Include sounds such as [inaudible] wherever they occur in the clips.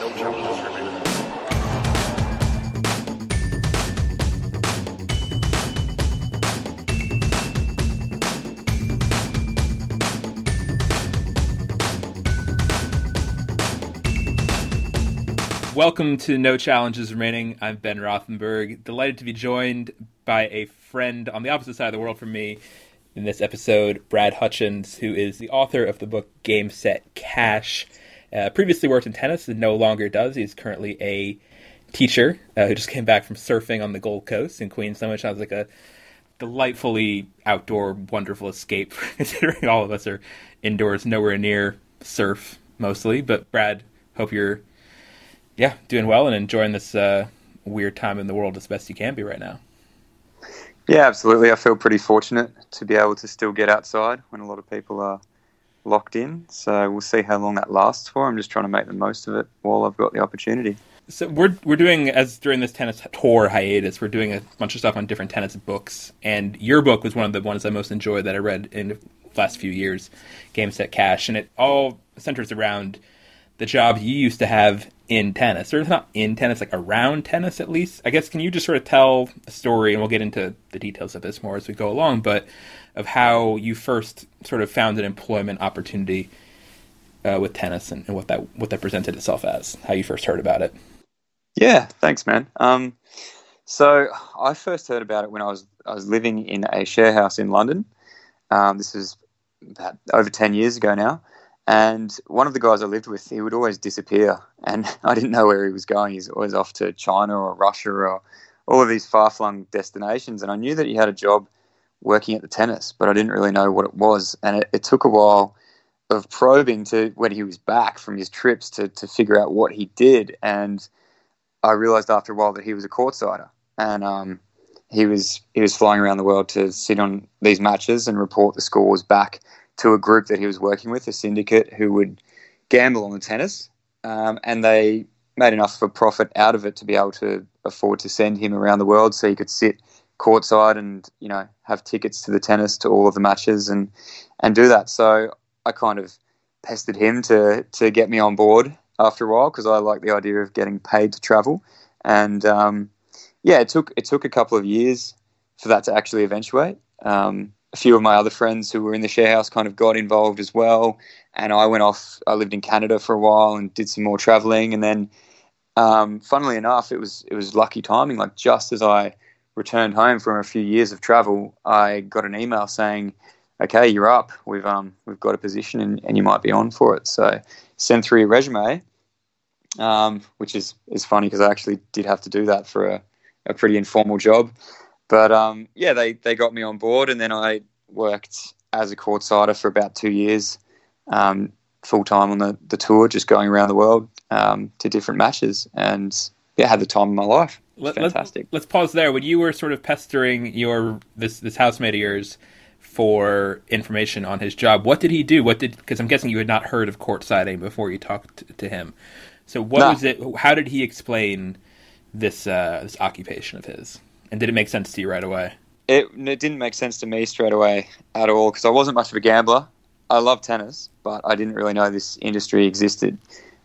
No. Welcome to No Challenges Remaining. I'm Ben Rothenberg. Delighted to be joined by a friend on the opposite side of the world from me in this episode, Brad Hutchins, who is the author of the book Game Set Cash. Uh, previously worked in tennis and no longer does. He's currently a teacher uh, who just came back from surfing on the Gold Coast in Queensland, which sounds like a delightfully outdoor, wonderful escape, [laughs] considering all of us are indoors, nowhere near surf mostly. But Brad, hope you're yeah, doing well and enjoying this uh, weird time in the world as best you can be right now. Yeah, absolutely. I feel pretty fortunate to be able to still get outside when a lot of people are locked in. So we'll see how long that lasts for. I'm just trying to make the most of it while I've got the opportunity. So we're we're doing as during this tennis tour hiatus, we're doing a bunch of stuff on different tennis books, and your book was one of the ones I most enjoyed that I read in the last few years, Game Set Cash, and it all centers around the job you used to have in tennis, or not in tennis, like around tennis at least. I guess can you just sort of tell a story, and we'll get into the details of this more as we go along, but of how you first sort of found an employment opportunity uh, with tennis and, and, what that what that presented itself as, how you first heard about it. Yeah, thanks, man. Um, so I first heard about it when I was I was living in a share house in London. Um, this was about over ten years ago now, and one of the guys I lived with, he would always disappear, and [laughs] I didn't know where he was going. He's always off to China or Russia or all of these far flung destinations. And I knew that he had a job working at the tennis, but I didn't really know what it was. And it, it took a while of probing to when he was back from his trips to, to figure out what he did. And I realized after a while that he was a courtsider. And um, he was he was flying around the world to sit on these matches and report the scores back to a group that he was working with, a syndicate who would gamble on the tennis, um, and they made enough of a profit out of it to be able to afford to send him around the world so he could sit courtside and you know have tickets to the tennis to all of the matches and and do that. So I kind of pestered him to to get me on board after a while because I like the idea of getting paid to travel, and um, yeah, it took it took a couple of years for that to actually eventuate. Um, a few of my other friends who were in the share house kind of got involved as well. And I went off. I lived in Canada for a while and did some more traveling. And then, um, funnily enough, it was it was lucky timing. Like just as I returned home from a few years of travel, I got an email saying, "Okay, you're up. We've um we've got a position and, and you might be on for it." So send through your resume, um, which is is funny because I actually did have to do that for a, a pretty informal job. But um, yeah, they, they got me on board, and then I worked as a courtsider for about two years, um, full time on the, the tour, just going around the world um, to different matches, and yeah, had the time of my life. Let, fantastic. Let, us pause there. When you were sort of pestering your this this housemate of yours for information on his job, what did he do? What did because I'm guessing you had not heard of courtsiding before you talked to him. So what was it? How did he explain this uh, this occupation of his? And did it make sense to you right away? It, it didn't make sense to me straight away at all because I wasn't much of a gambler. I love tennis, but I didn't really know this industry existed,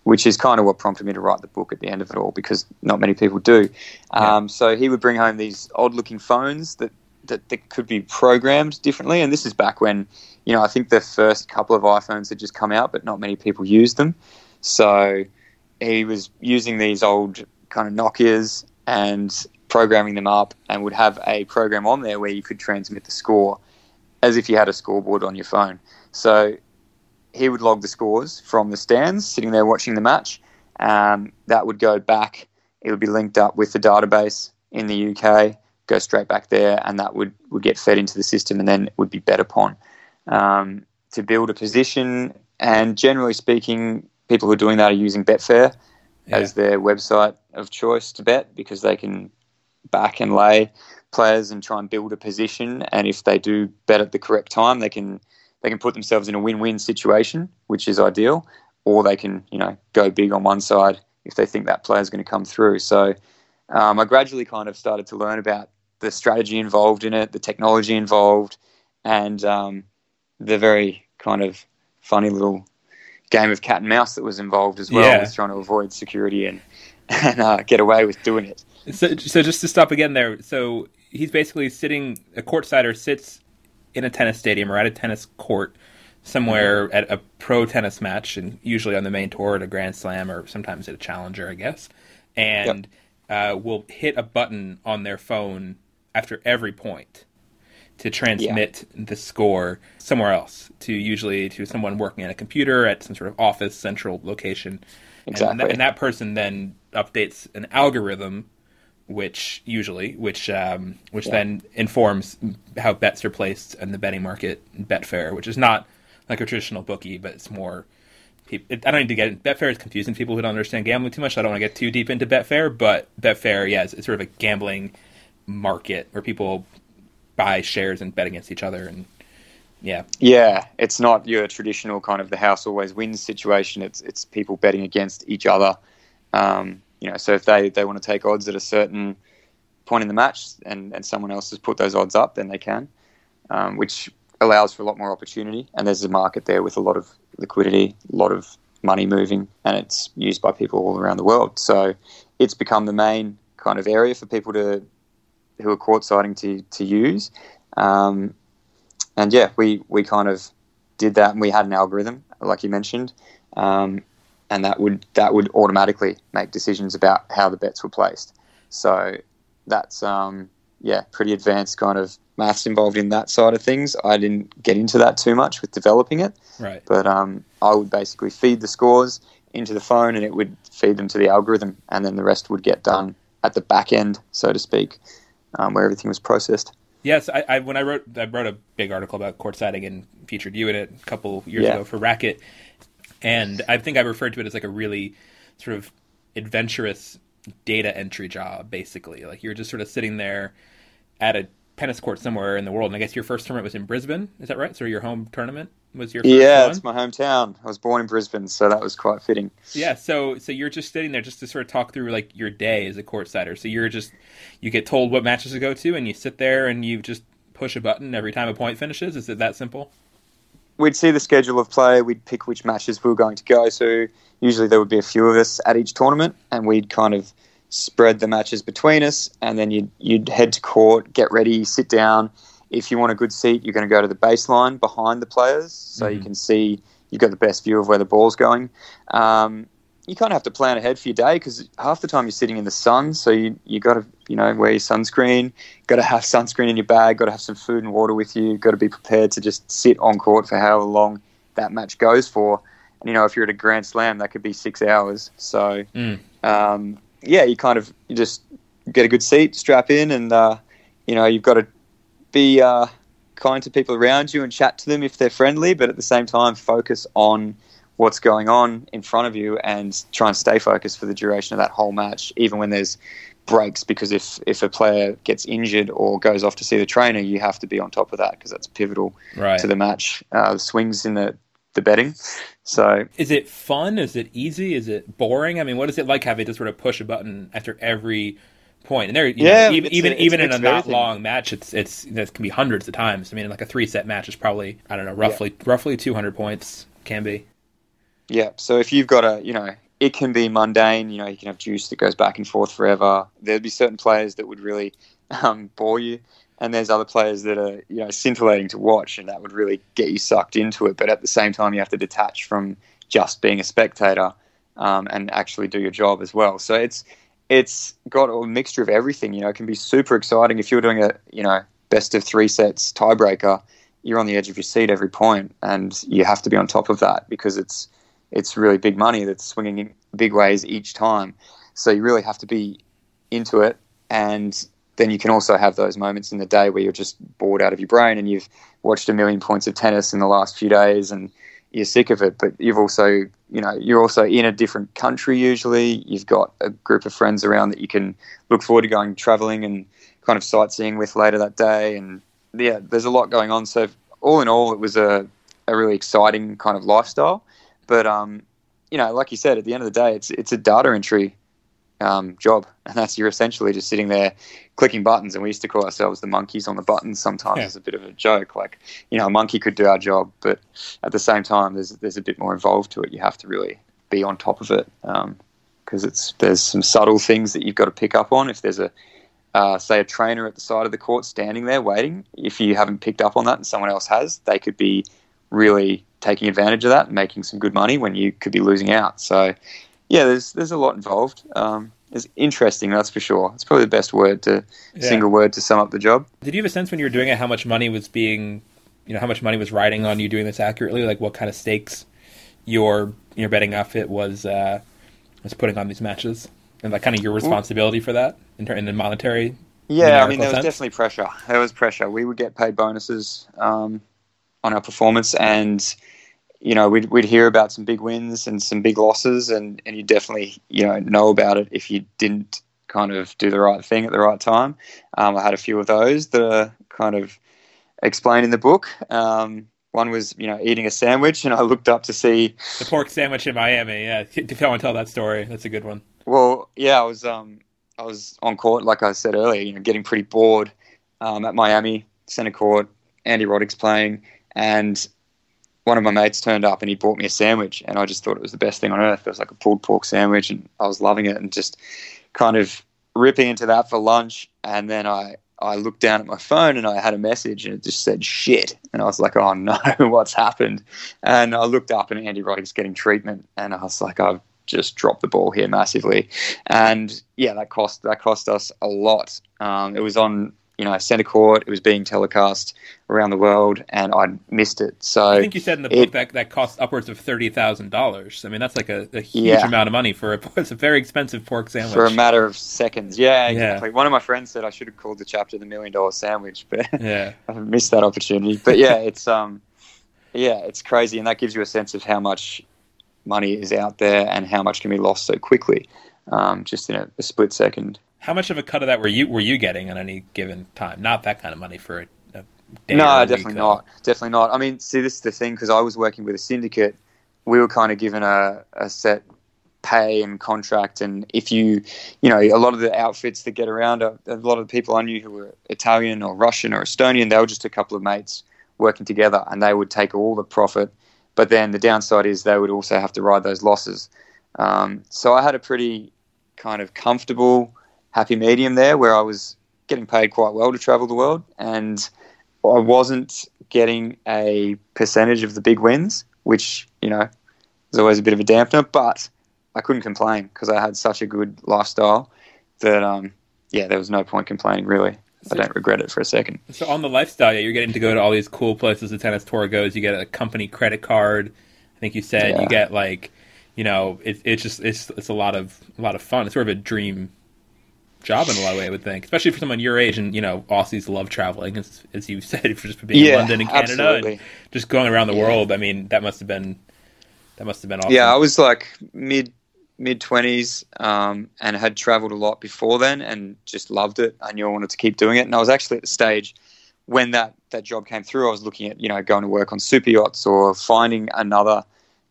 which is kind of what prompted me to write the book at the end of it all because not many people do. Yeah. Um, so he would bring home these odd looking phones that, that, that could be programmed differently. And this is back when, you know, I think the first couple of iPhones had just come out, but not many people used them. So he was using these old kind of Nokias and programming them up and would have a program on there where you could transmit the score as if you had a scoreboard on your phone. So he would log the scores from the stands, sitting there watching the match. Um, that would go back. It would be linked up with the database in the UK, go straight back there, and that would, would get fed into the system and then it would be bet upon. Um, to build a position, and generally speaking, people who are doing that are using Betfair yeah. as their website of choice to bet because they can back and lay players and try and build a position. And if they do bet at the correct time, they can they can put themselves in a win-win situation, which is ideal. Or they can you know go big on one side if they think that player is going to come through. So um, I gradually kind of started to learn about the strategy involved in it, the technology involved, and um, the very kind of funny little game of cat and mouse that was involved as well. Yeah. Was trying to avoid security and [laughs] and uh, get away with doing it. So, so just to stop again there. So he's basically sitting. A courtsider sits in a tennis stadium or at a tennis court somewhere at a pro tennis match, and usually on the main tour at a Grand Slam or sometimes at a Challenger, I guess. And uh, will hit a button on their phone after every point to transmit the score somewhere else to usually to someone working at a computer at some sort of office central location and, Exactly. that, and that person then updates an algorithm which usually which um, which Yeah. then informs how bets are placed in the betting market betfair which is not like a traditional bookie but it's more I don't need to get Betfair is confusing to people who don't understand gambling too much. So I don't want to get too deep into Betfair, but Betfair, yeah, it's, it's sort of a gambling market where people buy shares and bet against each other, and yeah, Yeah, it's not your traditional kind of the house always wins situation. It's it's people betting against each other. Um, you know, so if they, they want to take odds at a certain point in the match and, and someone else has put those odds up, then they can, um, which allows for a lot more opportunity. And there's a market there with a lot of liquidity, a lot of money moving, and it's used by people all around the world. So it's become the main kind of area for people to who are courtsiding to to use. Um, and yeah, we, we kind of did that, and we had an algorithm, like you mentioned, um, and that would that would automatically make decisions about how the bets were placed. So that's um, yeah, pretty advanced kind of maths involved in that side of things. I didn't get into that too much with developing it, right. but um, I would basically feed the scores into the phone, and it would feed them to the algorithm, and then the rest would get done at the back end, so to speak, um, where everything was processed. Yes, I, I when I wrote I wrote a big article about courtsiding and featured you in it a couple years Yeah. ago for Racquet, and I think I referred to it as like a really sort of adventurous data entry job, basically. Like you're just sort of sitting there at a tennis court somewhere in the world, and I guess your first tournament was in Brisbane. Is that right? So your home tournament was your first Yeah, one? it's my hometown. I was born in Brisbane, so that was quite fitting. Yeah, so so you're just sitting there just to sort of talk through like your day as a courtsider. So you're just you get told what matches to go to, and you sit there and you just push a button every time a point finishes. Is it that simple? We'd see the schedule of play, we'd pick which matches we were going to go to. Usually there would be a few of us at each tournament, and we'd kind of spread the matches between us, and then you'd, you'd head to court, get ready, sit down. If you want a good seat, you're going to go to the baseline behind the players, so you Mhm. can see you've got the best view of where the ball's going. Um, you kind of have to plan ahead for your day because half the time you're sitting in the sun, so you you got to you know wear your sunscreen, got to have sunscreen in your bag, got to have some food and water with you, got to be prepared to just sit on court for however long that match goes for. And you know if you're at a Grand Slam, that could be six hours. So Mm. um, yeah, you kind of you just get a good seat, strap in, and uh, you know you've got to be uh, kind to people around you and chat to them if they're friendly, but at the same time focus on what's going on in front of you and try and stay focused for the duration of that whole match, even when there's breaks. Because if if a player gets injured or goes off to see the trainer, you have to be on top of that because that's pivotal Right. to the match. Uh, swings in the the betting. So Is it fun? Is it easy? Is it boring? I mean, what is it like having to sort of push a button after every point? And there, you Yeah, know, even even a- even in a not long match, it's it's it can be hundreds of times. I mean, like a three set match is probably I don't know, roughly roughly two hundred points can be. Yeah. So if you've got a, you know, it can be mundane. You know, you can have deuce that goes back and forth forever. There'd be certain players that would really [laughs] um, bore you, and there's other players that are, you know, scintillating to watch, and that would really get you sucked into it. But at the same time, you have to detach from just being a spectator um, and actually do your job as well. So it's it's got a mixture of everything. You know, it can be super exciting if you're doing a, you know, best of three sets tiebreaker. You're on the edge of your seat every point, and you have to be on top of that because it's it's really big money that's swinging in big ways each time. So you really have to be into it. And then you can also have those moments in the day where you're just bored out of your brain and you've watched a million points of tennis in the last few days and you're sick of it. But you've also, you know, you're also in a different country usually. You've got a group of friends around that you can look forward to going traveling and kind of sightseeing with later that day. And yeah, there's a lot going on. So all in all, it was a, a really exciting kind of lifestyle. But um, you know, like you said, at the end of the day, it's it's a data entry um, job, [laughs] and that's you're essentially just sitting there clicking buttons. And we used to call ourselves the monkeys on the buttons sometimes Yeah. as a bit of a joke. Like you know, a monkey could do our job, but at the same time, there's there's a bit more involved to it. You have to really be on top of it because it's there's some subtle things that you've got to pick up on. If there's a uh, say a trainer at the side of the court standing there waiting, if you haven't picked up on that and someone else has, they could be really taking advantage of that and making some good money when you could be losing out. So, yeah, there's there's a lot involved. Um, it's interesting, that's for sure. It's probably the best word to Yeah. single word to sum up the job. Did you have a sense when you were doing it how much money was being, you know, how much money was riding on you doing this accurately? Like what kind of stakes your your betting outfit was uh, was putting on these matches, and like kind of your responsibility for that in, ter- in the monetary. Yeah, I mean, there was sense? definitely pressure. There was pressure. We would get paid bonuses um, on our performance, and you know, we'd we'd hear about some big wins and some big losses, and and you definitely you know know about it if you didn't kind of do the right thing at the right time. Um, I had a few of those that are kind of explained in the book. Um, one was you know eating a sandwich, and I looked up to see The pork sandwich in Miami. Yeah, if you want to tell that story, that's a good one. Well, yeah, I was um, I was on court, like I said earlier, you know, getting pretty bored um, at Miami center court. Andy Roddick's playing, and one of my mates turned up and he bought me a sandwich, and I just thought it was the best thing on earth. It was like a pulled pork sandwich, and I was loving it, and just kind of ripping into that for lunch. And then I I looked down at my phone and I had a message, and it just said shit, and I was like, oh no, [laughs] what's happened? And I looked up, and Andy Roddick's getting treatment, and I was like, I've just dropped the ball here massively, and yeah, that cost that cost us a lot. Um, it was on you know center court. It was being telecast around the world, and I missed it. So I think you said in the book it- that that cost upwards of thirty thousand dollars. I mean, that's like a, a huge Yeah. amount of money for a. [laughs] It's a very expensive pork sandwich. for a matter of seconds, yeah, Yeah. exactly. One of my friends said I should have called the chapter the million dollar sandwich, but [laughs] yeah, I missed that opportunity. But yeah, it's um, yeah, it's crazy, and that gives you a sense of how much money is out there and how much can be lost so quickly, um, just in a, a split second. How much of a cut of that were you were you getting at any given time? Not that kind of money for a, a day. No, a week, definitely though. not. Definitely not. I mean, see, this is the thing because I was working with a syndicate. We were kind of given a, a set pay and contract, and if you, you know, a lot of the outfits that get around, a, a lot of the people I knew who were Italian or Russian or Estonian, they were just a couple of mates working together, and they would take all the profit. But then the downside is they would also have to ride those losses. Um, so I had a pretty kind of comfortable, happy medium there, where I was getting paid quite well to travel the world, and I wasn't getting a percentage of the big wins, which you know is always a bit of a dampener. But I couldn't complain because I had such a good lifestyle that um, yeah, there was no point complaining really. I don't regret it for a second. So on the lifestyle, yeah, you're getting to go to all these cool places the tennis tour goes. You get a company credit card. I think you said Yeah. you get like, you know, it, it's just it's it's a lot of a lot of fun. It's sort of a dream job in a lot of ways, I would think, especially for someone your age and you know, Aussies love traveling, as, as you [laughs] said, for just being in London and Canada absolutely. and just going around the Yeah. world. I mean, that must have been that must have been awesome. Yeah, I was like mid mid twenties, um, and had travelled a lot before then, and just loved it. I knew I wanted to keep doing it, and I was actually at the stage when that that job came through. I was looking at you know going to work on super yachts or finding another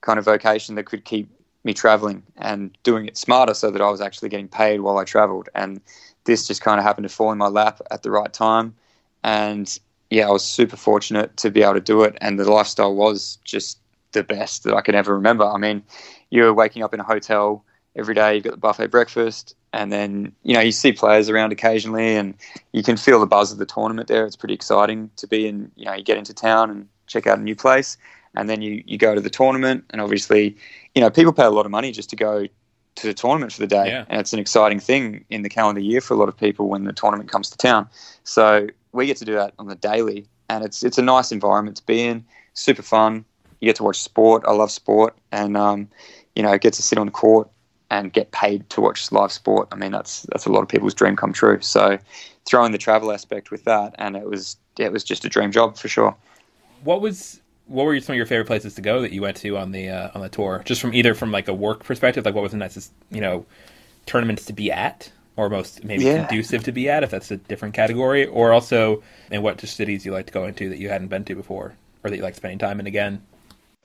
kind of vocation that could keep me traveling and doing it smarter, so that I was actually getting paid while I travelled. And this just kind of happened to fall in my lap at the right time, and yeah, I was super fortunate to be able to do it, and the lifestyle was just the best that I can ever remember. I mean, you're waking up in a hotel every day, you've got the buffet breakfast, and then you know you see players around occasionally, and you can feel the buzz of the tournament there. It's pretty exciting to be in. You know, you get into town and check out a new place, and then you you go to the tournament, and obviously, you know, people pay a lot of money just to go to the tournament for the day, Yeah. and it's an exciting thing in the calendar year for a lot of people when the tournament comes to town. So we get to do that on the daily, and it's it's a nice environment to be in. Super fun. You get to watch sport. I love sport, and um, you know, get to sit on the court and get paid to watch live sport. I mean, that's that's a lot of people's dream come true. So, throw in the travel aspect with that, and it was it was just a dream job for sure. What was what were some of your favorite places to go that you went to on the uh, on the tour? Just from either from like a work perspective, like what was the nicest you know tournaments to be at, or most maybe Yeah. conducive to be at, if that's a different category, or also in what just cities you liked going to that you hadn't been to before, or that you like spending time in again.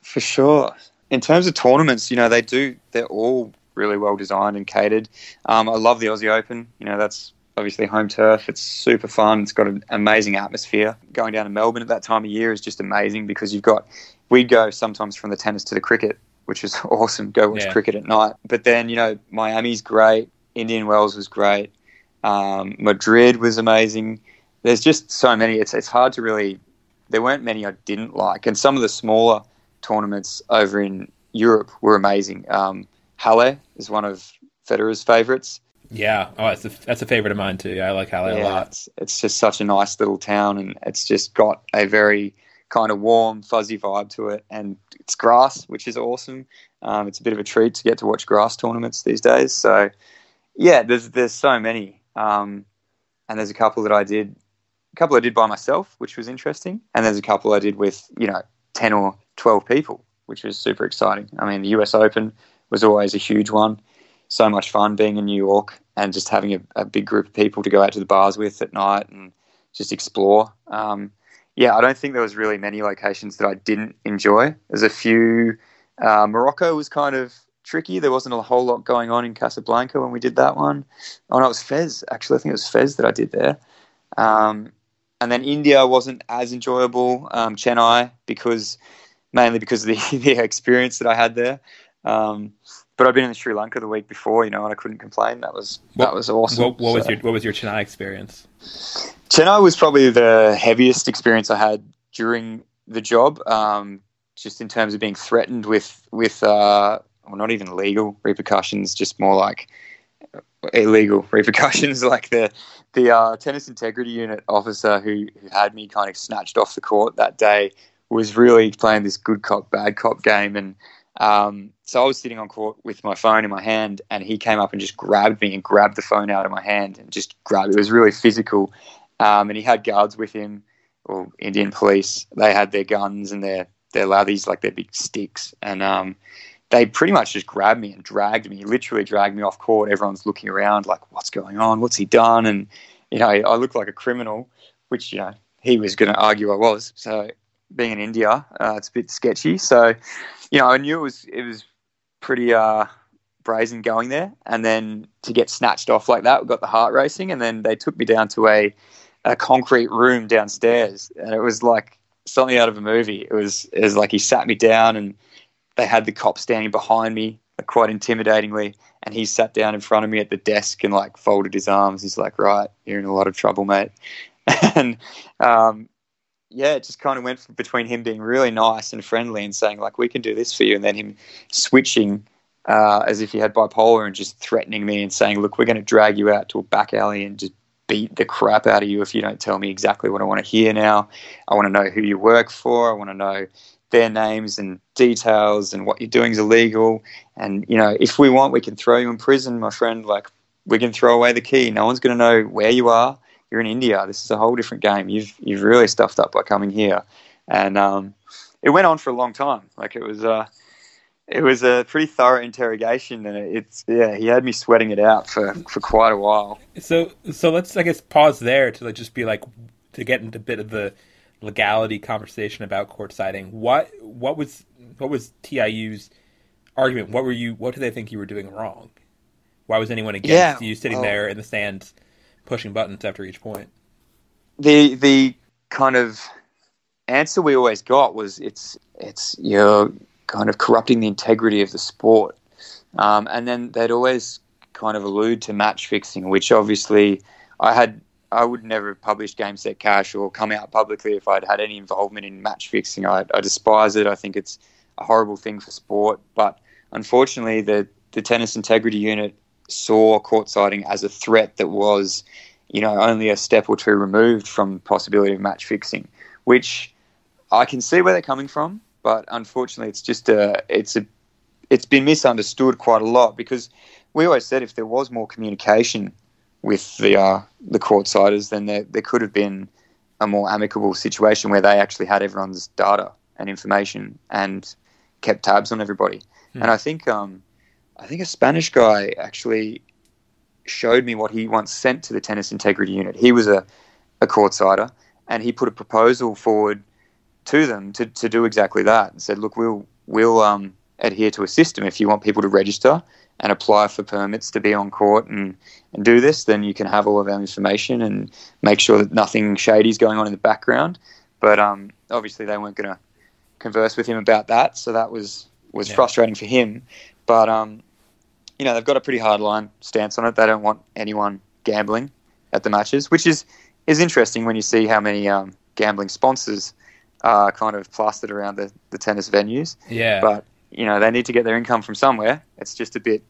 For sure. In terms of tournaments, you know, they do, they're all really well designed and catered. Um, I love the Aussie Open. You know, that's obviously home turf. It's super fun. It's got an amazing atmosphere. Going down to Melbourne at that time of year is just amazing because you've got. We'd go sometimes from the tennis to the cricket, which is [laughs] awesome. Go watch Yeah. cricket at night. But then you know, Miami's great. Indian Wells was great. Um, Madrid was amazing. There's just so many. It's it's hard to really. There weren't many I didn't like, and some of the smaller tournaments over in Europe were amazing. Um, Halle is one of Federer's favourites. Yeah. Oh, that's a, that's a favorite of mine too. Yeah, I like Halle a lot. it's, it's just such a nice little town, and it's just got a very kind of warm, fuzzy vibe to it. And it's grass, which is awesome. Um, it's a bit of a treat to get to watch grass tournaments these days. So, yeah, there's there's so many, um, and there's a couple that I did, a couple I did by myself, which was interesting, and there's a couple I did with you know ten or twelve people, which was super exciting. I mean, the U.S. Open was always a huge one so much fun being in New York and just having a, a big group of people to go out to the bars with at night and just explore. Um, yeah, I don't think there was really many locations that I didn't enjoy. There's a few. Uh, Morocco was kind of tricky. There wasn't a whole lot going on in Casablanca when we did that one. Oh no, it was Fez. Actually, I think it was Fez that I did there. Um, and then India wasn't as enjoyable. Um, Chennai because mainly because of the, [laughs] the experience that I had there. Um, but I've been in Sri Lanka the week before, you know, and I couldn't complain. That was What- that was awesome. What, what was your what was your Chennai experience? Chennai was probably the heaviest experience I had during the job, um, just in terms of being threatened with with uh, well, not even legal repercussions, just more like illegal [laughs] repercussions, like the the uh, tennis integrity unit officer who, who had me kind of snatched off the court that day was really playing this good cop bad cop game and. Um, so I was sitting on court with my phone in my hand, and he came up and just grabbed me and grabbed the phone out of my hand and just grabbed. It was really physical, um, and he had guards with him, or Indian police. They had their guns and their their lathis, like their big sticks, and um, they pretty much just grabbed me and dragged me, literally dragged me off court. Everyone's looking around, like, "What's going on? What's he done?" And you know, I look like a criminal, which you know he was going to argue I was. So being in India, uh, it's a bit sketchy. So you know, I knew it was it was pretty uh, brazen going there, and then to get snatched off like that, we got the heart racing, and then they took me down to a a concrete room downstairs, and it was like something out of a movie. It was it was like he sat me down, and they had the cop standing behind me, quite intimidatingly, and he sat down in front of me at the desk and like folded his arms. He's like, "Right, you're in a lot of trouble, mate," [laughs] and um, yeah, it just kind of went between him being really nice and friendly and saying like, "We can do this for you," and then him switching uh, as if he had bipolar and just threatening me and saying, "Look, we're going to drag you out to a back alley and just beat the crap out of you if you don't tell me exactly what I want to hear now. I want to know who you work for. I want to know their names and details and what you're doing is illegal. And you know, if we want, we can throw you in prison, my friend. Like we can throw away the key. No one's going to know where you are. You're in India. This is a whole different game. You've you've really stuffed up by coming here." And um, it went on for a long time. Like it was. Uh, it was a pretty thorough interrogation, and it's yeah. He had me sweating it out for, for quite a while. So so let's I guess pause there to like, just be like to get into a bit of the legality conversation about court siding. What what was what was TIU's argument? What were you what did they think you were doing wrong? Why was anyone against Yeah, you sitting there in the stands pushing buttons after each point? the the kind of answer we always got was it's it's you're kind of corrupting the integrity of the sport, um, and then they'd always kind of allude to match fixing, which obviously I had. I would never have published Game Set Cash or come out publicly if I'd had any involvement in match fixing. I, I despise it. I think it's a horrible thing for sport. But unfortunately, the the tennis integrity unit saw court siding as a threat that was you know, only a step or two removed from possibility of match fixing, which I can see where they're coming from, but unfortunately, it's just a, it's a, it's been misunderstood quite a lot because we always said if there was more communication with the uh, the court siders, then there there could have been a more amicable situation where they actually had everyone's data and information and kept tabs on everybody. Hmm. And I think um, I think a Spanish guy actually showed me what he once sent to the tennis integrity unit. He was a, a courtsider and he put a proposal forward to them to, to do exactly that and said, look, we'll, we'll um, adhere to a system if you want people to register and apply for permits to be on court and, and do this, then you can have all of our information and make sure that nothing shady is going on in the background. But um, obviously, they weren't going to converse with him about that, so that was was yeah. frustrating for him. But um, you know, they've got a pretty hard line stance on it. They don't want anyone gambling at the matches, which is is interesting when you see how many um, gambling sponsors are kind of plastered around the, the tennis venues. Yeah. But you know, they need to get their income from somewhere. It's just a bit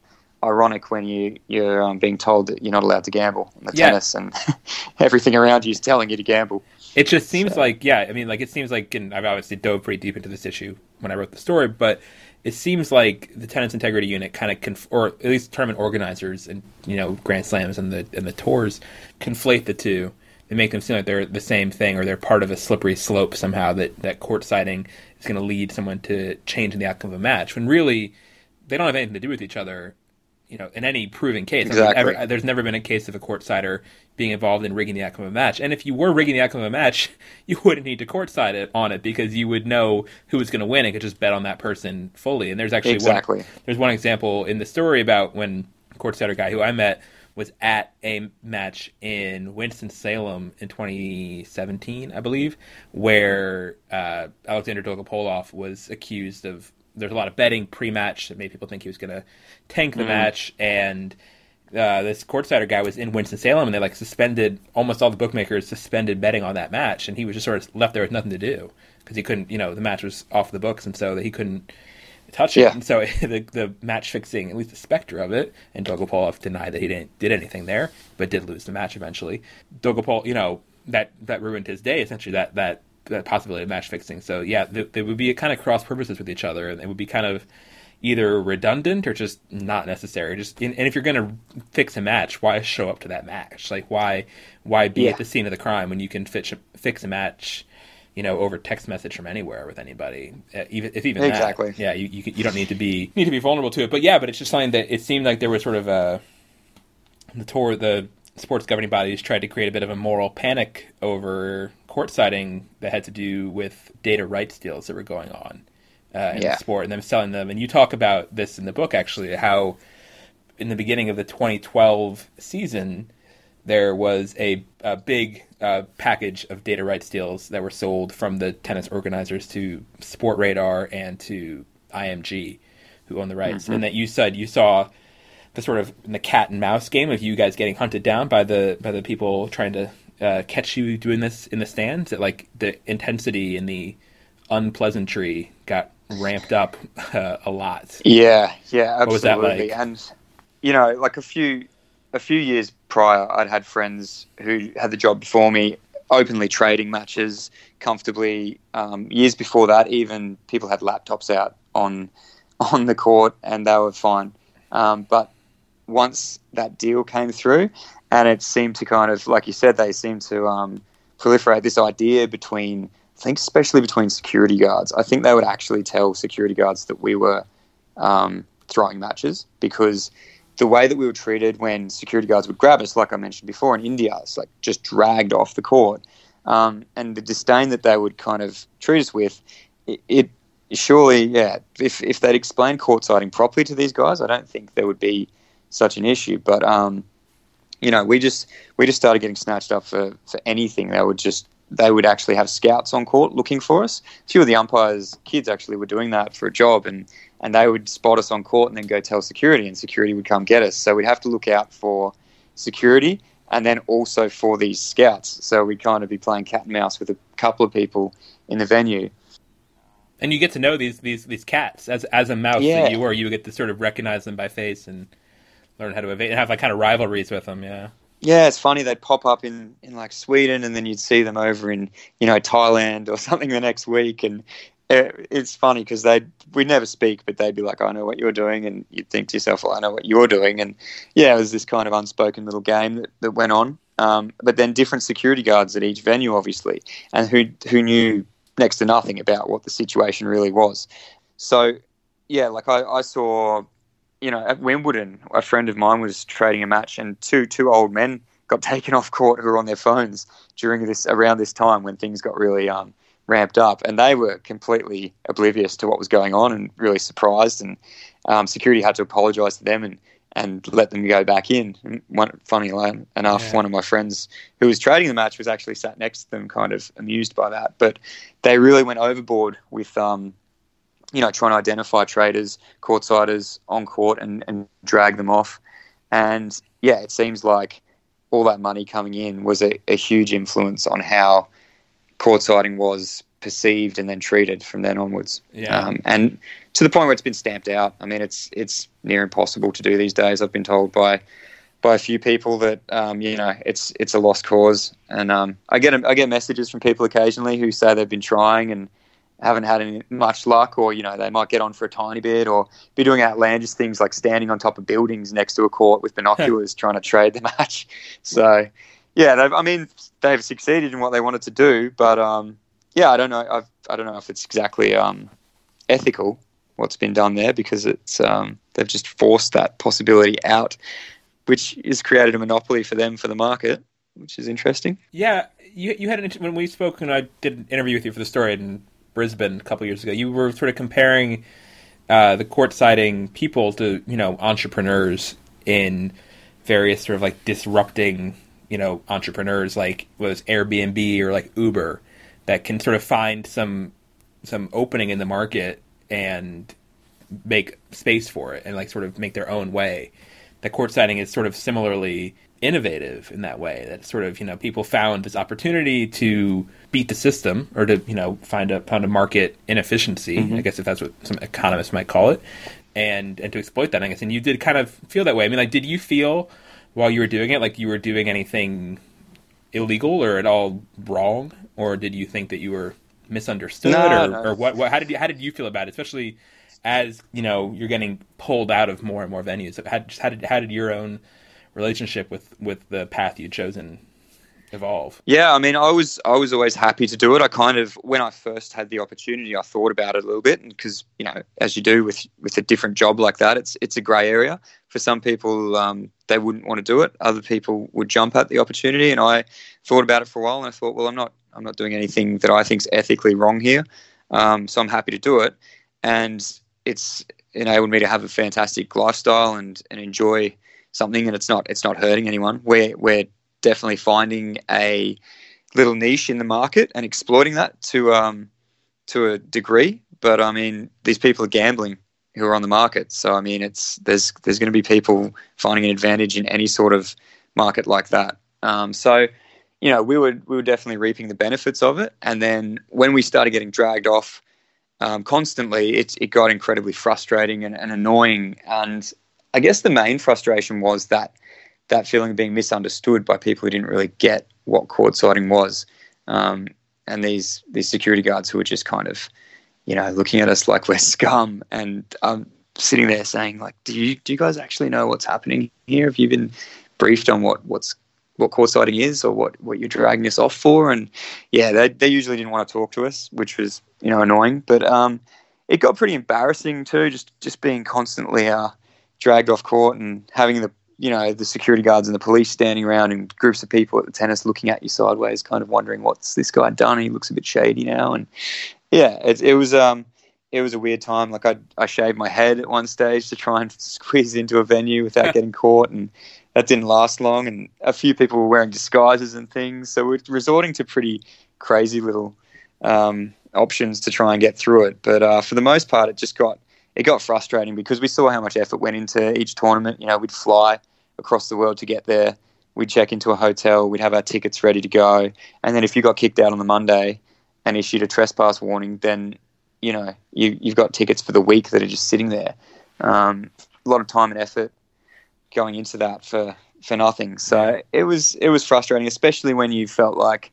ironic when you you're um, being told that you're not allowed to gamble in the yeah. tennis and [laughs] everything around you is telling you to gamble. It just seems so. like yeah, I mean, like it seems like, and I've obviously dove pretty deep into this issue when I wrote the story, but it seems like the tennis integrity unit kind of conf- or at least tournament organizers and you know grand slams and the and the tours conflate the two. They make them seem like they're the same thing or they're part of a slippery slope somehow that that court siding is going to lead someone to changing the outcome of a match when really they don't have anything to do with each other you know in any proven case exactly. I mean, ever, there's never been a case of a court sider being involved in rigging the outcome of a match and if you were rigging the outcome of a match [laughs] you wouldn't need to court side it on it because you would know who was going to win and could just bet on that person fully and there's actually exactly. one, there's one example in the story about when court sider guy who I met was at a match in Winston Salem in 2017, I believe, where uh, Alexander Dolgopolov was accused of. There's a lot of betting pre-match that made people think he was going to tank the mm. match, and uh, this courtsider guy was in Winston Salem, and they like suspended almost all the bookmakers suspended betting on that match, and he was just sort of left there with nothing to do because he couldn't, you know, the match was off the books, and so that he couldn't touch it. Yeah. And so [laughs] the the match fixing, at least the specter of it, and Dolgopolov denied that he didn't did anything there, but did lose the match eventually. Dolgopolov, you know, that that ruined his day essentially. That that that possibility of match fixing. So yeah, they, they would be kind of cross purposes with each other, and it would be kind of either redundant or just not necessary. Just and if you're going to fix a match, why show up to that match? Like why why be yeah. at the scene of the crime when you can fix fix a match you know, over text message from anywhere with anybody. Even if even exactly, that, yeah, you, you you don't need to be need to be vulnerable to it. But yeah, but it's just something that it seemed like there was sort of a the tour the sports governing bodies tried to create a bit of a moral panic over court siding that had to do with data rights deals that were going on uh, in yeah. the sport and them selling them. And you talk about this in the book actually how in the beginning of the 2012 season there was a, a big uh, package of data rights deals that were sold from the tennis organizers to Sportradar and to IMG, who own the rights. Mm-hmm. And that you said you saw the sort of the cat and mouse game of you guys getting hunted down by the by the people trying to uh, catch you doing this in the stands. That like the intensity and the unpleasantry got ramped up uh, a lot. Yeah, yeah, absolutely. What was that like? And you know, like a few a few years prior, I'd had friends who had the job before me, openly trading matches comfortably. Um, years before that, even people had laptops out on on the court, and they were fine. Um, but once that deal came through, and it seemed to kind of, like you said, they seemed to um, proliferate this idea between, I think, especially between security guards. I think they would actually tell security guards that we were um, throwing matches because the way that we were treated when security guards would grab us, like I mentioned before in India, it's like just dragged off the court, um, and the disdain that they would kind of treat us with, it, it surely, yeah, if if they'd explained court siding properly to these guys, I don't think there would be such an issue. But um, you know, we just we just started getting snatched up for for anything. They would just they would actually have scouts on court looking for us. A few of the umpires' kids actually were doing that for a job, and and they would spot us on court and then go tell security, and security would come get us. So we'd have to look out for security and then also for these scouts. So we'd kind of be playing cat and mouse with a couple of people in the venue. And you get to know these these these cats as as a mouse yeah. that you were. You get to sort of recognize them by face and learn how to evade and have like kind of rivalries with them. Yeah. Yeah, it's funny they'd pop up in, in like Sweden, and then you'd see them over in you know Thailand or [laughs] something the next week, and it's funny because they we never speak, but they'd be like, "I know what you're doing," and you'd think to yourself, "Well, I know what you're doing," and yeah, it was this kind of unspoken little game that, that went on. Um, but then different security guards at each venue, obviously, and who who knew next to nothing about what the situation really was. So yeah, like I, I saw, you know, at Wimbledon, a friend of mine was trading a match, and two two old men got [laughs] taken off court who were on their phones during this around this time when things got really um, ramped up, and they were completely oblivious to what was going on and really surprised. And um, security had to apologise to them and and let them go back in. And one, funny enough, yeah. one of my friends who was trading the match was actually sat next to them, kind of amused by that. But they really went overboard with, um, you know, trying to identify traders, courtsiders on court and, and drag them off. And yeah, it seems like all that money coming in was a, a huge influence on how courtsiding was perceived and then treated from then onwards. Yeah. Um, and to the point where it's been stamped out. I mean, it's it's near impossible to do these days. I've been told by by a few people that um, you know it's it's a lost cause. And um, I get I get messages from people occasionally who say they've been trying and haven't had any much luck, or you know they might get on for a tiny bit, or be doing outlandish things like standing on top of buildings next to a court with binoculars [laughs] trying to trade the match. So yeah, I mean they've succeeded in what they wanted to do, but um, yeah, I don't know. I've, I don't know if it's exactly um, ethical what's been done there because it's um, they've just forced that possibility out, which has created a monopoly for them for the market, which is interesting. Yeah, you you had an, when we spoke and I did an interview with you for the story in Brisbane a couple years ago. You were sort of comparing uh, the courtsiding people to you know entrepreneurs in various sort of like disrupting you know entrepreneurs like was Airbnb or like Uber that can sort of find some some opening in the market and make space for it and like sort of make their own way. The court courtsiding is sort of similarly innovative in that way. That sort of you know people found this opportunity to beat the system or to you know find a find a market inefficiency. Mm-hmm. I guess if that's what some economists might call it, and and to exploit that. I guess and you did kind of feel that way. I mean, like, did you feel while you were doing it like you were doing anything illegal or at all wrong, or did you think that you were misunderstood, no, or, no. or what, what? How did you how did you feel about it, especially as you know you're getting pulled out of more and more venues? How, how did how did your own relationship with with the path you'd chosen evolve? Yeah, I mean, I was I was always happy to do it. I kind of when I first had the opportunity, I thought about it a little bit, because you know, as you do with with a different job like that, it's it's a grey area. For some people, um, they wouldn't want to do it. Other people would jump at the opportunity, and I thought about it for a while, and I thought, well, I'm not I'm not doing anything that I think is ethically wrong here. Um, so I'm happy to do it. And it's enabled me to have a fantastic lifestyle and, and enjoy something and it's not it's not hurting anyone. We're we're definitely finding a little niche in the market and exploiting that to um, to a degree. But I mean, these people are gambling who are on the market. So I mean, it's there's there's going to be people finding an advantage in any sort of market like that. Um, so you know, we were we were definitely reaping the benefits of it. And then when we started getting dragged off um, constantly, it it got incredibly frustrating and, and annoying. And I guess the main frustration was that that feeling of being misunderstood by people who didn't really get what courtsiding was, um, and these these security guards who were just kind of, you know, looking at us like we're scum, and um, sitting there saying like, do you do you guys actually know what's happening here? Have you been briefed on what what's what courtsiding is or what, what you're dragging us off for. And yeah, they, they usually didn't want to talk to us, which was, you know, annoying. But um, it got pretty embarrassing too, just, just being constantly uh, dragged off court and having the, you know, the security guards and the police standing around and groups of people at the tennis looking at you sideways, kind of wondering what's this guy done. He looks a bit shady now. And yeah, it, it was, um, it was a weird time. Like I, I shaved my head at one stage to try and [laughs] squeeze into a venue without getting caught, and that didn't last long, and a few people were wearing disguises and things. So we're resorting to pretty crazy little um, options to try and get through it. But uh, for the most part, it just got it got frustrating because we saw how much effort went into each tournament. You know, we'd fly across the world to get there. We'd check into a hotel. We'd have our tickets ready to go. And then if you got kicked out on the Monday and issued a trespass warning, then you know you, you've got tickets for the week that are just sitting there. Um, a lot of time and effort going into that for for nothing. So it was it was frustrating, especially when you felt like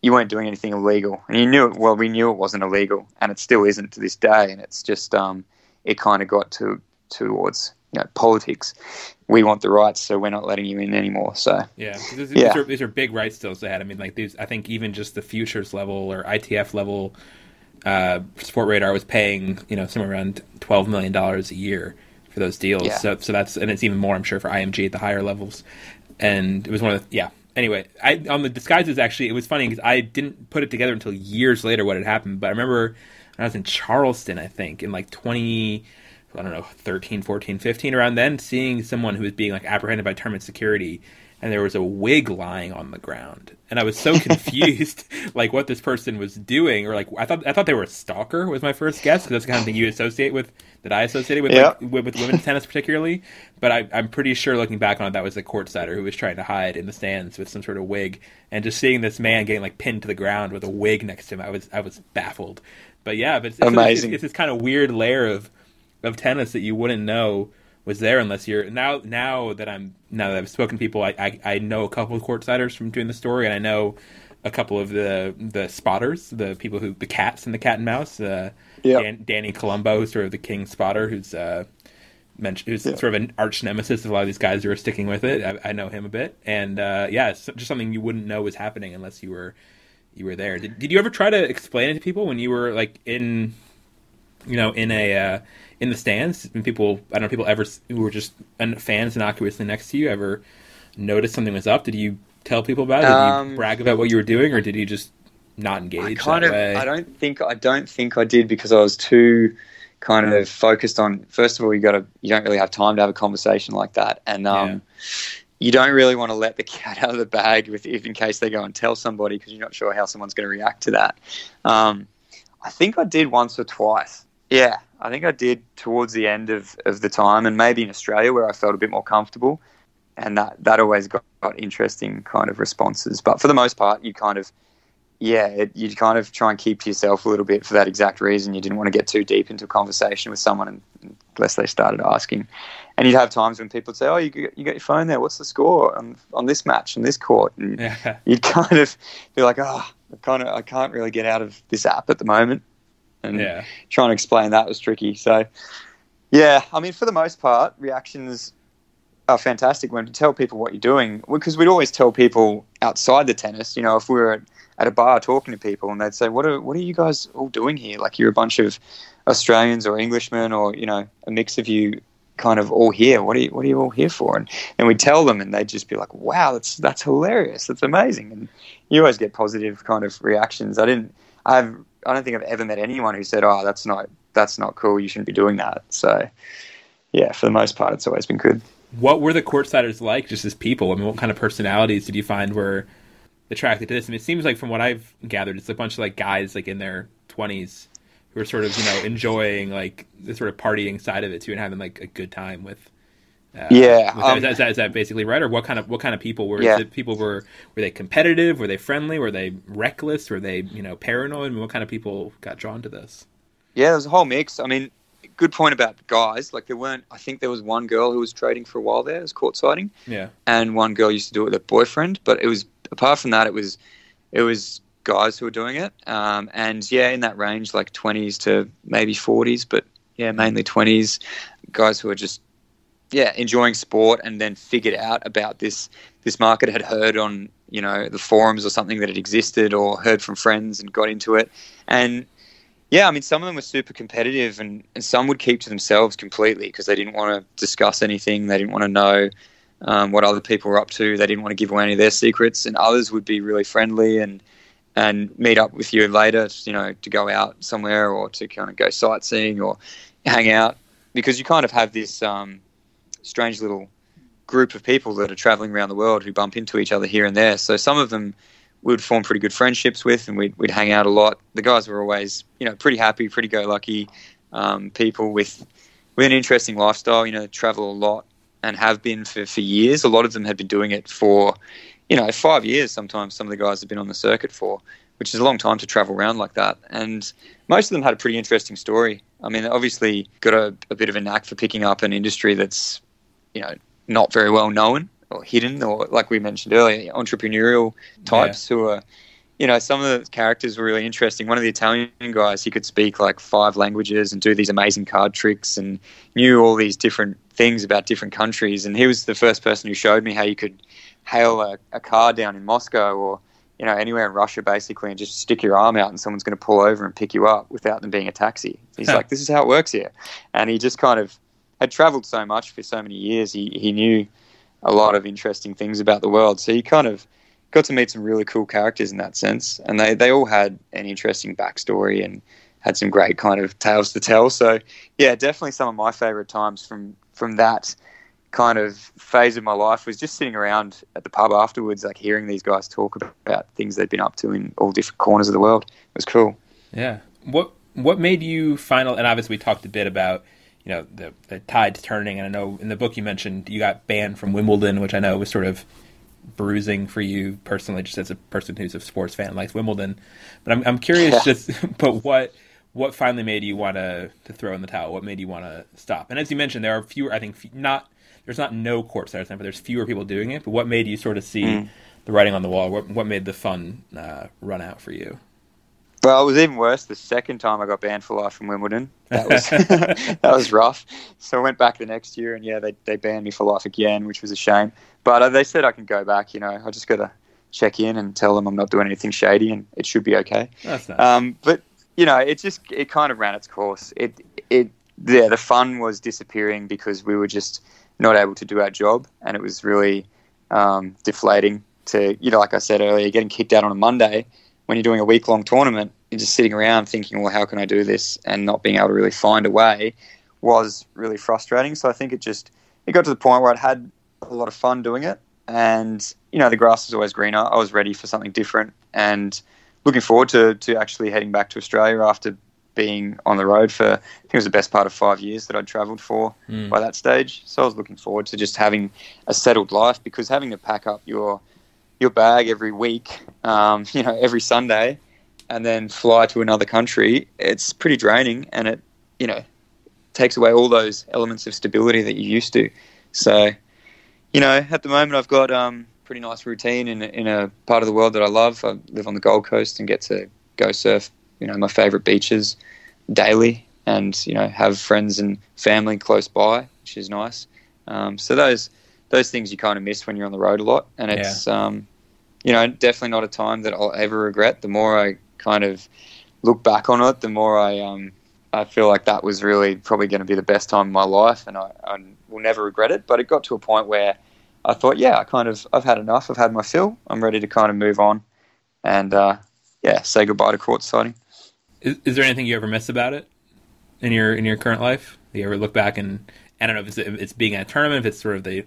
you weren't doing anything illegal, and you knew it. Well, we knew it wasn't illegal, and it still isn't to this day. And it's just um, it kind of got to towards you know politics. We want the rights, so we're not letting you in anymore. So yeah, these, yeah. Are, these are big rights still they had. I mean, like these. I think even just the futures level or ITF level, uh, Sportradar was paying you know somewhere around twelve million dollars a year for those deals. Yeah. So so that's and it's even more I'm sure for IMG at the higher levels. And it was one of the yeah anyway, I on the disguises actually it was funny because I didn't put it together until years later what had happened. But I remember I was in Charleston, I think, in like twenty. I don't know, 13, 14, 15, around then, seeing someone who was being like apprehended by tournament security and there was a wig lying on the ground. And i was so [laughs] confused like what this person was doing or like i thought i thought they were a stalker was my first guess because that's the kind of thing you associate with that i associated with like, with, with women's [laughs] tennis particularly. But I, i'm pretty sure looking back on it that was a courtsider who was trying to hide in the stands with some sort of wig. And just seeing this man getting like pinned to the ground with a wig next to him i was i was baffled but yeah but it's, amazing it's, it's this kind of weird layer of of tennis that you wouldn't know was there unless you're now now that I'm now that I've spoken to people I, I, I know a couple of courtsiders from doing the story and I know a couple of the the spotters the people who the cats and the cat and mouse uh, yep. Dan, Danny Colombo who's sort of the king spotter who's uh, mentioned who's yep. sort of an arch nemesis of a lot of these guys who are sticking with it I, I know him a bit and uh, yeah it's just something you wouldn't know was happening unless you were you were there did, did you ever try to explain it to people when you were like in you know in a uh, in the stands? And people, I don't know, people ever who were just fans innocuously next to you ever noticed something was up? Did you tell people about it? Did um, you brag about what you were doing, or did you just not engage? I kind of, way? I don't think, I don't think I did because I was too kind of focused on. First of all, you got to, you don't really have time to have a conversation like that, and um, yeah. You don't really want to let the [laughs] cat out of the bag with, if in case they go and tell somebody because you're not sure how someone's going to react to that. Um, I think I did once or twice. Yeah, I think I did towards the end of, of the time, and maybe in Australia where I felt a bit more comfortable, and that that always got, got interesting kind of responses. But for the most part, you kind of yeah, it, you kind of try and keep to yourself a little bit for that exact reason. You didn't want to get too deep into a conversation with someone unless they started asking. And you'd have times when people would say, "Oh, you got, you got your phone there? What's the score on, on this match on this court?" And yeah. [laughs] you'd kind of be like, "Oh, I kind of I can't really get out of this app at the moment." and yeah. trying to explain that was tricky. So, yeah, I mean, for the most part, reactions are fantastic when you tell people what you're doing because we'd always tell people outside the tennis. You know, if we were at, at a bar talking to people and they'd say, "What are what are you guys all doing here? Like you're a bunch of Australians or Englishmen or you know a mix of you." Kind of all here what are you what are you all here for and and we'd tell them and they'd just be like wow that's that's hilarious that's amazing and you always get positive kind of reactions i didn't i've I don't think I've ever met anyone who said, "Oh, that's not that's not cool. You shouldn't be doing that." So, yeah, for the most part, it's always been good. What were the courtsiders like, just as people? I mean, what kind of personalities did you find were attracted to this? I mean, it seems like from what I've gathered, it's a bunch of like guys like in their twenties who are sort of you know enjoying like the sort of partying side of it too, and having like a good time with uh, yeah, um, is, that, is, that, is, that basically right, or what kind of what kind of people were? Yeah. people were were they competitive? Were they friendly? Were they reckless? Were they you know paranoid? I mean, what kind of people got drawn to this? Yeah, there's a whole mix. I mean, good point about guys. Like there weren't. I think there was one girl who was trading for a while there, as courtsiding. Yeah, and one girl used to do it with her boyfriend. But it was apart from that, it was it was guys who are doing it. Um, and yeah, in that range, like 20s to maybe 40s, but yeah, mainly 20s. Guys who are just yeah, enjoying sport and then figured out about this this market, had heard on you know the forums or something that had existed, or heard from friends and got into it. And yeah, I mean, some of them were super competitive, and, and some would keep to themselves completely because they didn't want to discuss anything. They didn't want to know um, what other people were up to. They didn't want to give away any of their secrets. And others would be really friendly and and meet up with you later, you know, to go out somewhere or to kind of go sightseeing or hang out because you kind of have this. Um, strange little group of people that are traveling around the world who bump into each other here and there. So some of them we would form pretty good friendships with, and we'd, we'd hang out a lot. The guys were always, you know, pretty happy, pretty go-lucky um, people with with an interesting lifestyle. You know, travel a lot and have been for, for years. A lot of them had been doing it for, you know, five years. Sometimes some of the guys have been on the circuit for, which is a long time to travel around like that. And most of them had a pretty interesting story. I mean, obviously got a, a bit of a knack for picking up an industry that's you know not very well known or hidden or like we mentioned earlier entrepreneurial types yeah. who are you know some of the characters were really interesting one of the italian guys he could speak like five languages and do these amazing card tricks and knew all these different things about different countries and he was the first person who showed me how you could hail a, a car down in moscow or you know anywhere in russia basically and just stick your arm out and someone's going to pull over and pick you up without them being a taxi he's like this is how it works here and he just kind of had travelled so much for so many years, he, he knew a lot of interesting things about the world. So he kind of got to meet some really cool characters in that sense, and they they all had an interesting backstory and had some great kind of tales to tell. So yeah, definitely some of my favorite times from from that kind of phase of my life was just sitting around at the pub afterwards, like hearing these guys talk about things they'd been up to in all different corners of the world. It was cool. Yeah. What what made you final? And obviously, we talked a bit about you know the, the tides turning, and I know in the book you mentioned you got banned from Wimbledon, which I know was sort of bruising for you personally, just as a person who's a sports fan likes Wimbledon. But I'm I'm curious, yeah. just [laughs] but what what finally made you want to to throw in the towel? What made you want to stop? And as you mentioned, there are fewer. I think not there's not no courtside but there's fewer people doing it. But what made you sort of see mm. the writing on the wall? What what made the fun uh, run out for you? Well, it was even worse the second time I got banned for life from Wimbledon. That was [laughs] [laughs] that was rough. So I went back the next year, and yeah, they they banned me for life again, which was a shame. But uh, they said I can go back. You know, I just got to check in and tell them I'm not doing anything shady, and it should be okay. That's nice. Um, but you know, it just it kind of ran its course. It it yeah, the fun was disappearing because we were just not able to do our job, and it was really um, deflating. To you know, like I said earlier, getting kicked out on a Monday when you're doing a week long tournament, you're just sitting around thinking, well, how can I do this, and not being able to really find a way was really frustrating. So I think it just it got to the point where I'd had a lot of fun doing it, and you know, the grass is always greener. I was ready for something different, and looking forward to, to actually heading back to Australia after being on the road for I think it was the best part of five years that I'd travelled for mm. by that stage. So I was looking forward to just having a settled life because having to pack up your your bag every week, um, [laughs] you know, every Sunday, and then fly to another country, it's pretty draining, and it you know takes away all those elements of stability that you used to. So, you know, at the moment I've got um, pretty nice routine in in a part of the world that I love. I live on the Gold Coast and get to go surf, you know, my favorite beaches daily, and you know, have friends and family close by, which is nice. Um, so those those things you kind of miss when you're on the road a lot, and it's yeah. um, you know definitely not a time that I'll ever regret. The more I kind of look back on it, the more I um, I feel like that was really probably going to be the best time of my life, and I, I will never regret it. But it got to a point where I thought, yeah, I kind of I've had enough. I've had my fill. I'm ready to kind of move on, and uh, yeah, say goodbye to court siding. Is, is, there anything you ever miss about it in your in your current life? Do you ever look back and I don't know if it's, if it's being at a tournament, if it's sort of the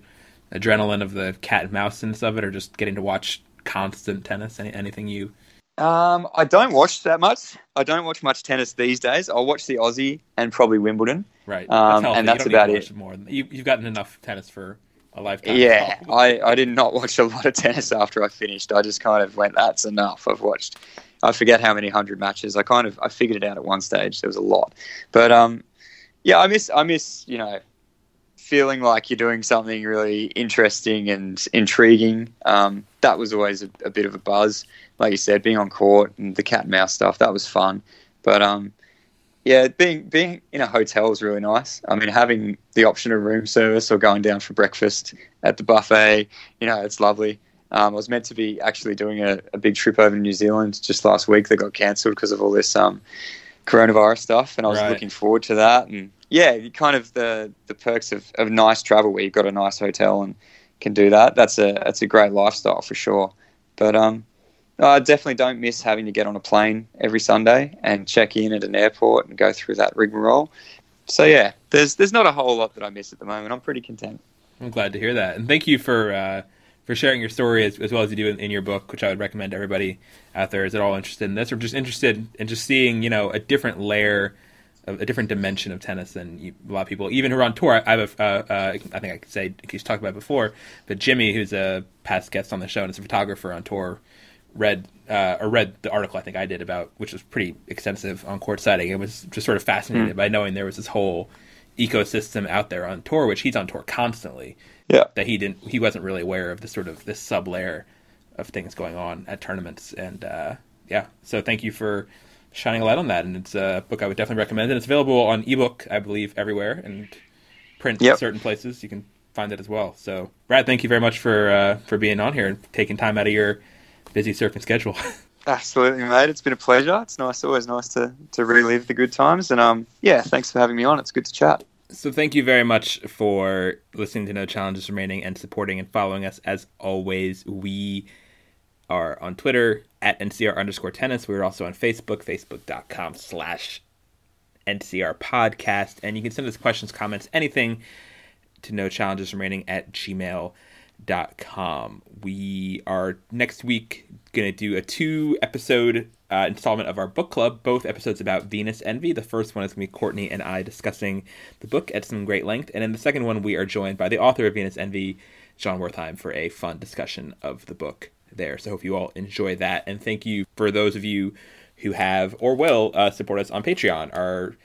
adrenaline of the cat and mouse sense of it, or just getting to watch constant tennis? Any, anything you? Um, I don't watch that much. I don't watch much tennis these days. I'll watch the Aussie and probably Wimbledon. Right, um, that's and that's about it. More. You, have gotten enough tennis for a lifetime. Yeah, [laughs] I, I did not watch a lot of tennis after I finished. I just kind of went, that's enough. I've watched, I forget how many hundred matches. I kind of, I figured it out at one stage. There was a lot, but um, yeah, I miss, I miss, you know, feeling like you're doing something really interesting and intriguing. Um, that was always a, a bit of a buzz. Like you said, being on court and the cat and mouse stuff, that was fun. But um, yeah, being being in a hotel is really nice. I mean, having the option of room service or going down for breakfast at the buffet, you know, it's lovely. Um, I was meant to be actually doing a, a, big trip over to New Zealand just last week that got cancelled because of all this um, coronavirus stuff, and I was right. looking forward to that. And yeah, kind of the the perks of, of nice travel where you've got a nice hotel and can do that. That's a that's a great lifestyle for sure. But um, I definitely don't miss having to get on a plane every Sunday and check in at an airport and go through that rigmarole. So yeah, there's there's not a whole lot that I miss at the moment. I'm pretty content. I'm glad to hear that, and thank you for uh, for sharing your story as, as well as you do in, in, your book, which I would recommend to everybody out there. Is at all interested in this, or just interested in just seeing you know a different layer, a different dimension of tennis than a lot of people, even who are on tour. I have a, uh, uh, I think I could say he's talked about before, but Jimmy, who's a past guest on the show and is a photographer on tour read uh, or read the article I think I did about, which was pretty extensive on court siding. It was just sort of fascinated mm. by knowing there was this whole ecosystem out there on tour, which he's on tour constantly. Yeah, that he didn't, he wasn't really aware of this sort of this sub layer of things going on at tournaments, and uh, yeah. So thank you for shining a light on that, and it's a book I would definitely recommend, and it's available on ebook, I believe, everywhere, and print yep. certain places. You can find it as well. So, Brad, thank you very much for uh, for being on here and taking time out of your busy surfing schedule. [laughs] Absolutely, mate. It's been a pleasure. It's nice, always nice to, to relive the good times. And um, yeah, thanks for having me on. It's good to chat. So thank you very much for listening to No Challenges Remaining and supporting and following us as always. We are on Twitter at NCR underscore tennis. We're also on Facebook, facebook.com slash NCR podcast. And you can send us questions, comments, anything to no challenges remaining at gmail.com. We are next week going to do a two episode uh, installment of our book club, both episodes about Venus Envy. The first one is going to be Courtney and I discussing the book at some great length. And in the second one, we are joined by the author of Venus Envy, Jon Wertheim, for a fun discussion of the book there. So hope you all enjoy that. And thank you for those of you who have or will uh, support us on Patreon. Our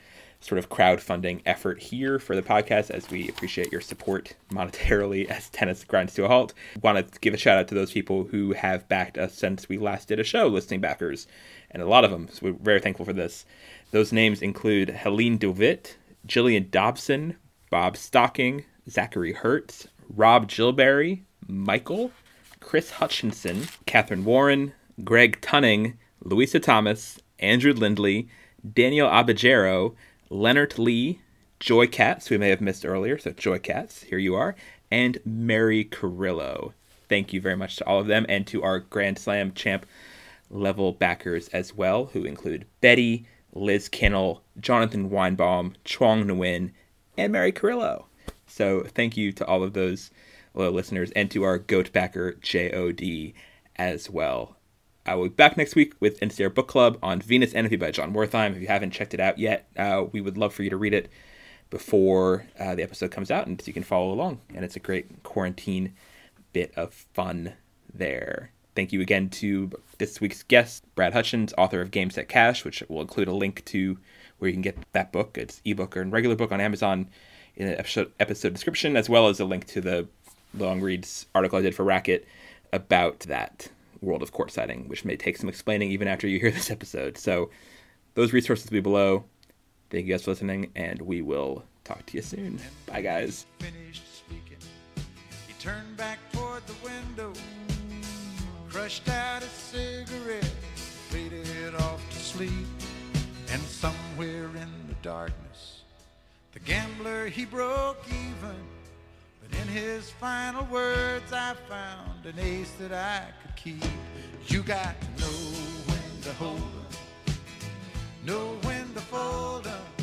sort of crowdfunding effort here for the podcast as we appreciate your support monetarily [laughs] as tennis grinds to a halt. Want to give a shout out to those people who have backed us since we last did a show, listening backers, and a lot of them. So we're very thankful for this. Those names include Helene DeWitt, Jillian Dobson, Bob Stocking, Zachary Hertz, Rob Gilberry, Michael, Chris Hutchinson, Catherine Warren, Greg Tunning, Louisa Thomas, Andrew Lindley, Daniel Abajero, Leonard Lee, Joy Cats, who we may have missed earlier. So, Joy Cats, here you are, and Mary Carrillo. Thank you very much to all of them and to our Grand Slam champ level backers as well, who include Betty, Liz Kennel, Jonathan Weinbaum, Chuang Nguyen, and Mary Carrillo. So, thank you to all of those loyal listeners and to our GOAT backer, JOD, as well. I will be back next week with NCR Book Club on Venus Envy by Jon Wertheim. If you haven't checked it out yet, uh, we would love for you to read it before uh, the episode comes out, and so you can follow along. And it's a great quarantine bit of fun there. Thank you again to this week's guest, Brad Hutchins, author of Game Set Cash, which will include a link to where you can get that book. It's ebook or regular book on Amazon in the episode, episode description, as well as a link to the long reads article I did for Racquet about that world of courtsiding, which may take some explaining even after you hear this episode. So those resources will be below. Thank you guys for listening, and we will talk to you soon. Bye, guys. Crushed out a cigarette, faded off to sleep, and somewhere in the darkness, the gambler he broke even in his final words, I found an ace that I could keep. You got to know when to hold 'em, know when to fold fold 'em.